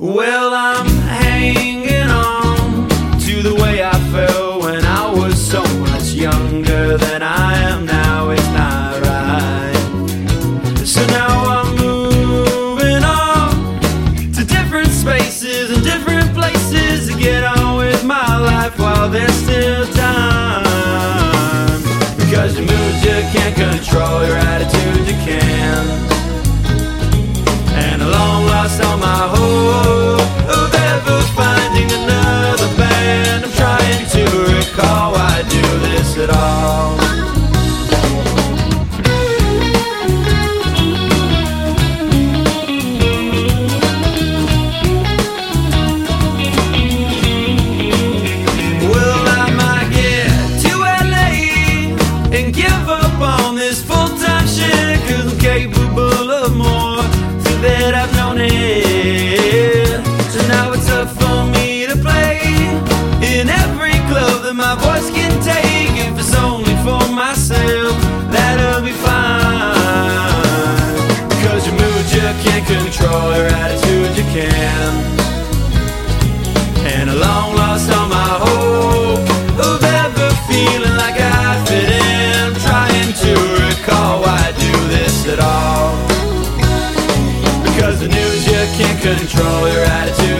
Well, I'm hanging on to the way I felt when I was so much younger than I. control your attitude, you can. And I long lost all my hope of ever feeling like I fit in. Trying to recall why I do this at all. Because the news you can't control your attitude